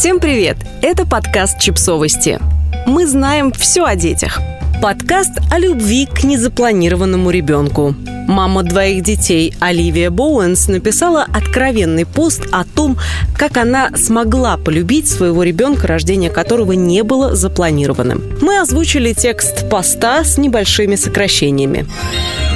Всем привет! Это подкаст «Чипсовости». Мы знаем все о детях. Подкаст о любви к незапланированному ребенку. Мама двоих детей Оливия Боуэнс написала откровенный пост о том, как она смогла полюбить своего ребенка, рождение которого не было запланированным. Мы озвучили текст поста с небольшими сокращениями.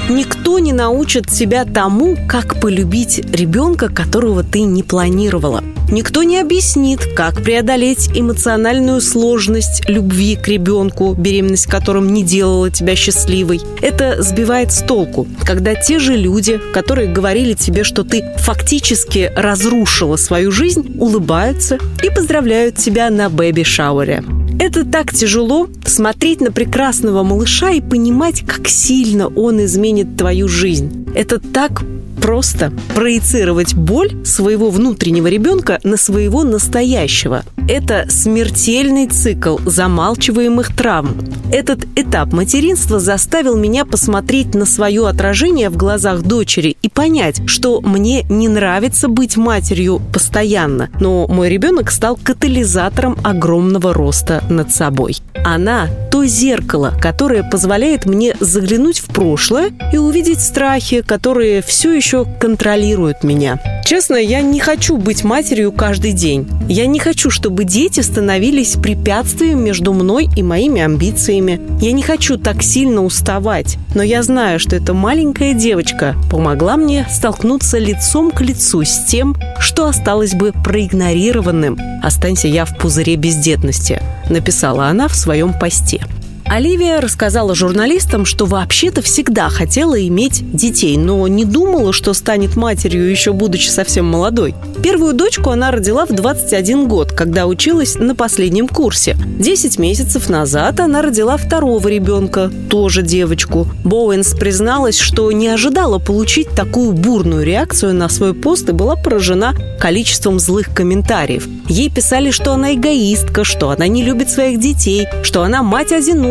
Никто не научит тебя тому, как полюбить ребенка, которого ты не планировала. Никто не объяснит, как преодолеть эмоциональную сложность любви к ребенку, беременность которым не делала тебя счастливой. Это сбивает с толку, когда те же люди, которые говорили тебе, что ты фактически разрушила свою жизнь, улыбаются и поздравляют тебя на бэби-шауэре. Это так тяжело смотреть на прекрасного малыша и понимать, как сильно он изменит твою жизнь. Это так просто проецировать боль своего внутреннего ребенка на своего настоящего. Это смертельный цикл замалчиваемых травм. Этот этап материнства заставил меня посмотреть на свое отражение в глазах дочери и понять, что мне не нравится быть матерью постоянно, но мой ребенок стал катализатором огромного роста над собой. Она – то зеркало, которое позволяет мне заглянуть в прошлое и увидеть страхи, которые все еще контролируют меня. Честно, я не хочу быть матерью каждый день. Я не хочу, чтобы дети становились препятствием между мной и моими амбициями. Я не хочу так сильно уставать. Но я знаю, что эта маленькая девочка помогла мне столкнуться лицом к лицу с тем, что осталось бы проигнорированным. Останься я в пузыре бездетности, написала она в своем посте. Оливия рассказала журналистам, что вообще-то всегда хотела иметь детей, но не думала, что станет матерью еще будучи совсем молодой. Первую дочку она родила в 21 год, когда училась на последнем курсе. Десять месяцев назад она родила второго ребенка, тоже девочку. Боуэнс призналась, что не ожидала получить такую бурную реакцию на свой пост и была поражена количеством злых комментариев. Ей писали, что она эгоистка, что она не любит своих детей, что она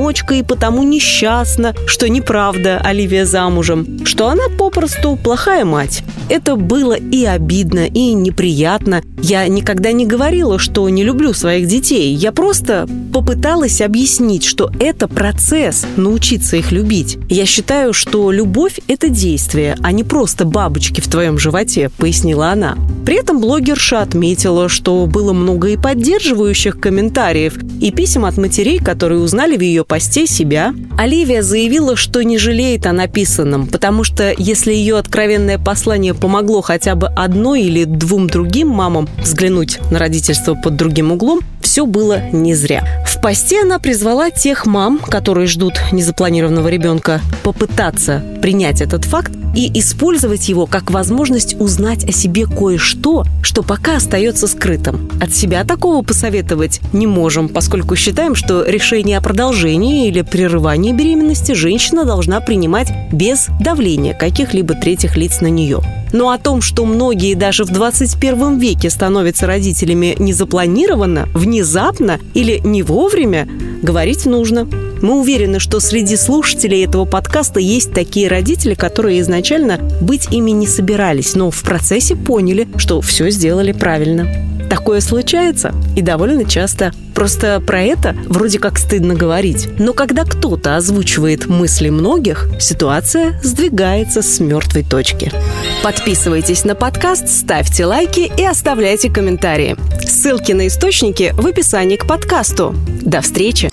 мать-одиночка и потому несчастна, что неправда Оливия замужем, что она попросту плохая мать. Это было и обидно, и неприятно. Я никогда не говорила, что не люблю своих детей. Я просто попыталась объяснить, что это процесс, научиться их любить. Я считаю, что любовь – это действие, а не просто бабочки в твоем животе, пояснила она. При этом блогерша отметила, что было много и поддерживающих комментариев, и писем от матерей, которые узнали в ее посте себя. Оливия заявила, что не жалеет о написанном, потому что если ее откровенное послание помогло хотя бы одной или двум другим мамам взглянуть на родительство под другим углом, все было не зря. В посте она призвала тех мам, которые ждут незапланированного ребенка, попытаться принять этот факт и использовать его как возможность узнать о себе кое-что, что пока остается скрытым. От себя такого посоветовать не можем, поскольку считаем, что решение о продолжении или прерывании беременности женщина должна принимать без давления каких-либо третьих лиц на нее. Но о том, что многие даже в 21 веке становятся родителями незапланированно, внезапно или не вовремя, говорить нужно. Мы уверены, что среди слушателей этого подкаста есть такие родители, которые изначально быть ими не собирались, но в процессе поняли, что все сделали правильно. Такое случается и довольно часто. Просто про это вроде как стыдно говорить. Но когда кто-то озвучивает мысли многих, ситуация сдвигается с мертвой точки. Подписывайтесь на подкаст, ставьте лайки и оставляйте комментарии. Ссылки на источники в описании к подкасту. До встречи!